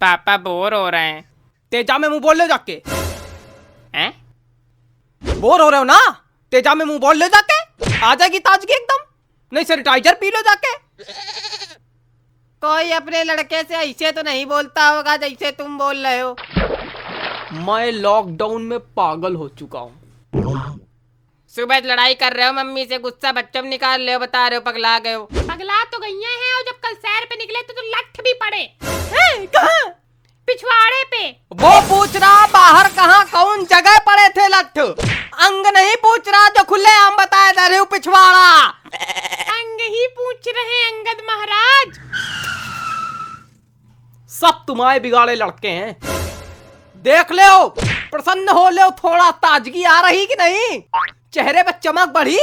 पापा बोर हो रहे हैं। तेजा में मुँह बोल ले जाके। हैं? बोर हो रहे हो ना? तेजा में मुँह बोल ले जाके। आ जाएगी ताजगी एकदम। नहीं सैनिटाइजर पी लो जाके। कोई अपने लड़के से ऐसे तो नहीं बोलता होगा जैसे तुम बोल रहे हो। मैं लॉकडाउन में पागल हो चुका हूँ। सुबह लड़ाई कर रहे हो मम्मी से गुस्सा बच्चों में निकाल रहे हो बता रहे हो पगला गए हो। पगला तो गई है और जब कल सैर पे निकले तो, तो लठ भी पड़े। हैं, कहाँ? पिछवाड़े पे। वो पूछ रहा बाहर कहाँ कौन जगह पड़े थे लठ? अंग नहीं पूछ रहा जो खुले आम बताए जा रहे हो पिछवाड़ा। अंग ही पूछ रहे हैं अंगद महाराज। सब तुम्हारे बिगाड़े लड़के हैं। देख ले प्रसन्न हो ले थोड़ा ताजगी आ रही कि नहीं? चेहरे पर चमक बढ़ी।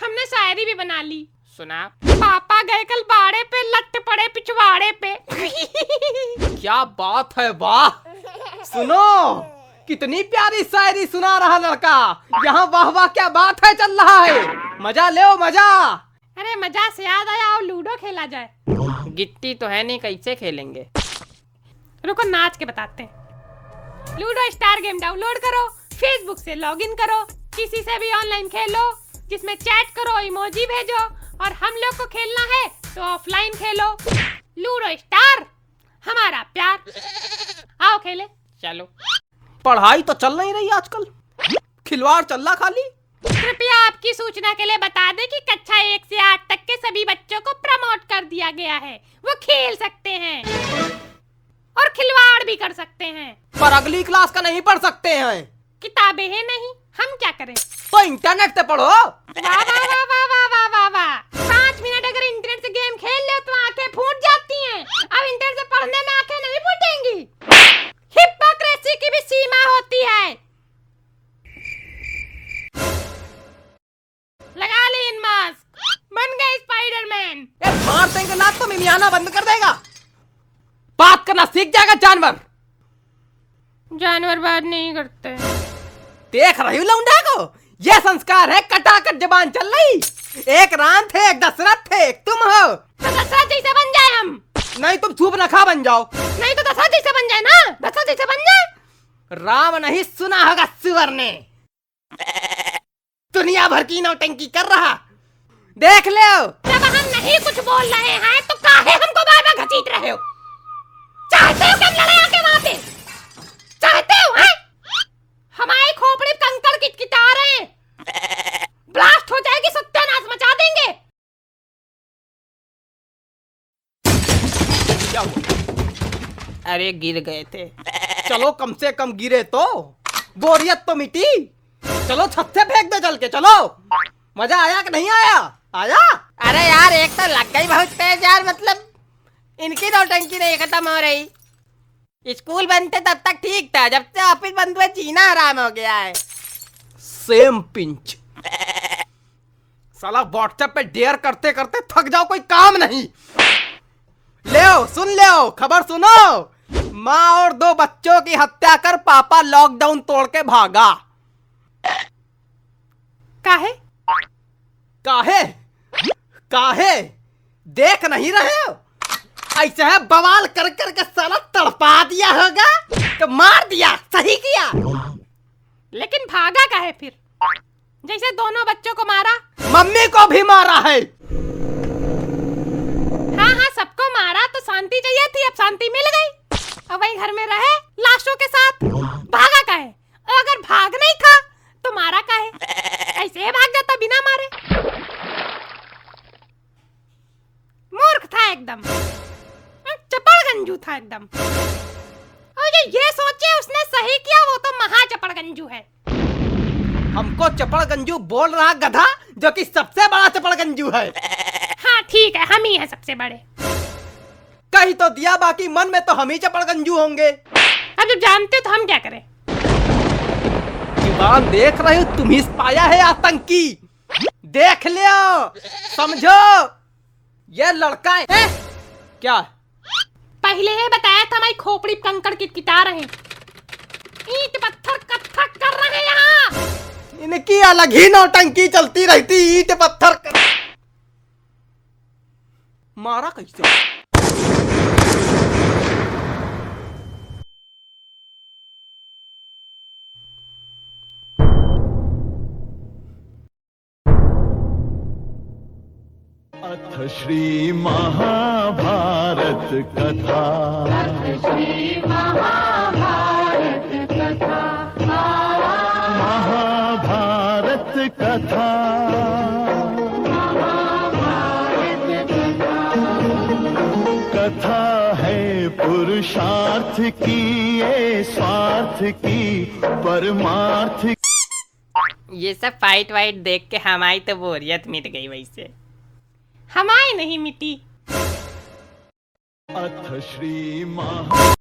हमने शायरी भी बना ली। सुना पापा गए कल बाड़े पे लट पड़े पिछवाड़े पे। क्या बात है वाह! सुनो कितनी प्यारी शायरी सुना रहा लड़का। यहाँ वाह वाह क्या बात है चल रहा है। मज़ा ले मज़ा। अरे मज़ा से याद आया और लूडो खेला जाए। गिट्टी तो है नहीं कैसे खेलेंगे? रुको नाच के बताते हैं। लूडो स्टार गेम डाउनलोड करो फेसबुक से लॉगिन करो। किसी से भी ऑनलाइन खेलो जिसमें चैट करो इमोजी भेजो और हम लोग को खेलना है तो ऑफलाइन खेलो। लूडो स्टार हमारा प्यार। आओ खेले। चलो। पढ़ाई तो चल नहीं रही आजकल। खिलवाड़ चल रहा खाली। कृपया आपकी सूचना के लिए बता दें कि कक्षा एक से आठ तक के सभी बच्चों को प्रमोट कर दिया गया है। वो खेल सकते हैं। और खिलवाड़ भी कर सकते हैं। पर अगली क्लास का नहीं पढ़ सकते हैं। किताबें हैं नहीं। हम क्या करें? तो इंटरनेट से पढ़ो। वाह वाह वाह वाह वाह वाह वाह वाह पाँच मिनट अगर इंटरनेट से गेम खेल ले तो आँखें फूट जाती हैं। अब इंटरनेट से पढ़ने में आँखें नहीं फूटेंगी। हिपोक्रेसी की भी सीमा होती है। लगा ले इन मास्क बन गए स्पाइडरमैन ए, मार देंगे ना तो मिमियाना बंद कर देगा। बात करना सीख जाएगा जानवर। जानवर बात नहीं करते। देख रही हूँ लौंडा को। ये संस्कार है कटाकट जबान चल रही। एक राम थे एक दशरथ थे एक तुम हो। तो दशरथ जैसे बन जाए हम। नहीं तुम सूप नखा बन जाओ। नहीं तो दशरथ जैसे बन जाए ना? दशरथ जैसे बन जाए। राम नहीं सुना होगा सुअर ने। दुनिया भर की नौटंकी कर रहा। देख ले जब हम नहीं कुछ बोल रहे हैं तो काहे हमको बार बार घसीट रहे हो? चाहते हो कि हम लड़े आके वहाँ पे चाहते हो हैं हमारी खोपड़ी पे कंकड़ किटकिटा रहे हैं ब्लास्ट हो जाएगी सत्यानाश मचा देंगे क्या हुआ अरे गिर गए थे। चलो कम से कम गिरे तो। बोरियत तो मिटी। चलो छत से फेंक दो चल के चलो। मज़ा आया कि नहीं आया? आया? अरे यार एक तो लग गई बहुत तेज यार मतलब इनकी नौटंकी नहीं खत्म हो रही। स्कूल बनते तब तक ठीक था जब से ऑफ़िस बंद हुए जीना आराम हो गया है। Same pinch. साला व्हाट्सएप पे डेयर करते करते थक जाओ कोई काम नहीं। ले सुन ले खबर सुनो। माँ और दो बच्चों की हत्या कर पापा लॉकडाउन तोड़ के भागा। काहे? काहे? काहे? देख नहीं रहे हो? ऐसे है बवाल कर कर के साला तड़पा दिया होगा तो मार दिया सही किया। लेकिन भागा काहे फिर? जैसे दोनों बच्चों को मारा। मम्मी को भी मारा हाँ हाँ सबको मारा तो शांति चाहिए थी अब शांति मिल गई अब वही घर में रहे लाशों के साथ भागा काहे और अगर भाग नहीं था तो मारा काहे ऐसे ही भाग जाता बिना मारे मूर्ख था एकदम। चपड़ गंजू था एकदम। और जो ये सोचे उसने सही किया वो तो महा चपड़ गंजू है। हमको चपड़ गंजू बोल रहा गधा जो कि सबसे बड़ा चपड़ गंजू है। हाँ ठीक है हम ही हैं सबसे बड़े। कही तो दिया बाकी मन में तो हम ही चपड़ गंजू होंगे। अब जब जानते तो हम क्या करें? ज़ुबान देख रहे हो तुम ही पाया है आतंकी। देख लियो समझो। ये लड़का है। है? क्या? पहले ही बताया था मैं खोपड़ी कंकड़ की किटा रहे ईट पत्थर कत्थक कर रहे यहाँ। इनकी अलग ही नौटंकी चलती रहती ईट पत्थर कर... मारा कैसे? अथ श्री महाभारत कथा। महाभारत कथा। कथा है पुरुषार्थ की, ये स्वार्थ की, परमार्थ ये सब फाइट वाइट देख के हमारी तो बोरियत मिट गई वैसे। हमारी नहीं मिट्टी अथ श्री महा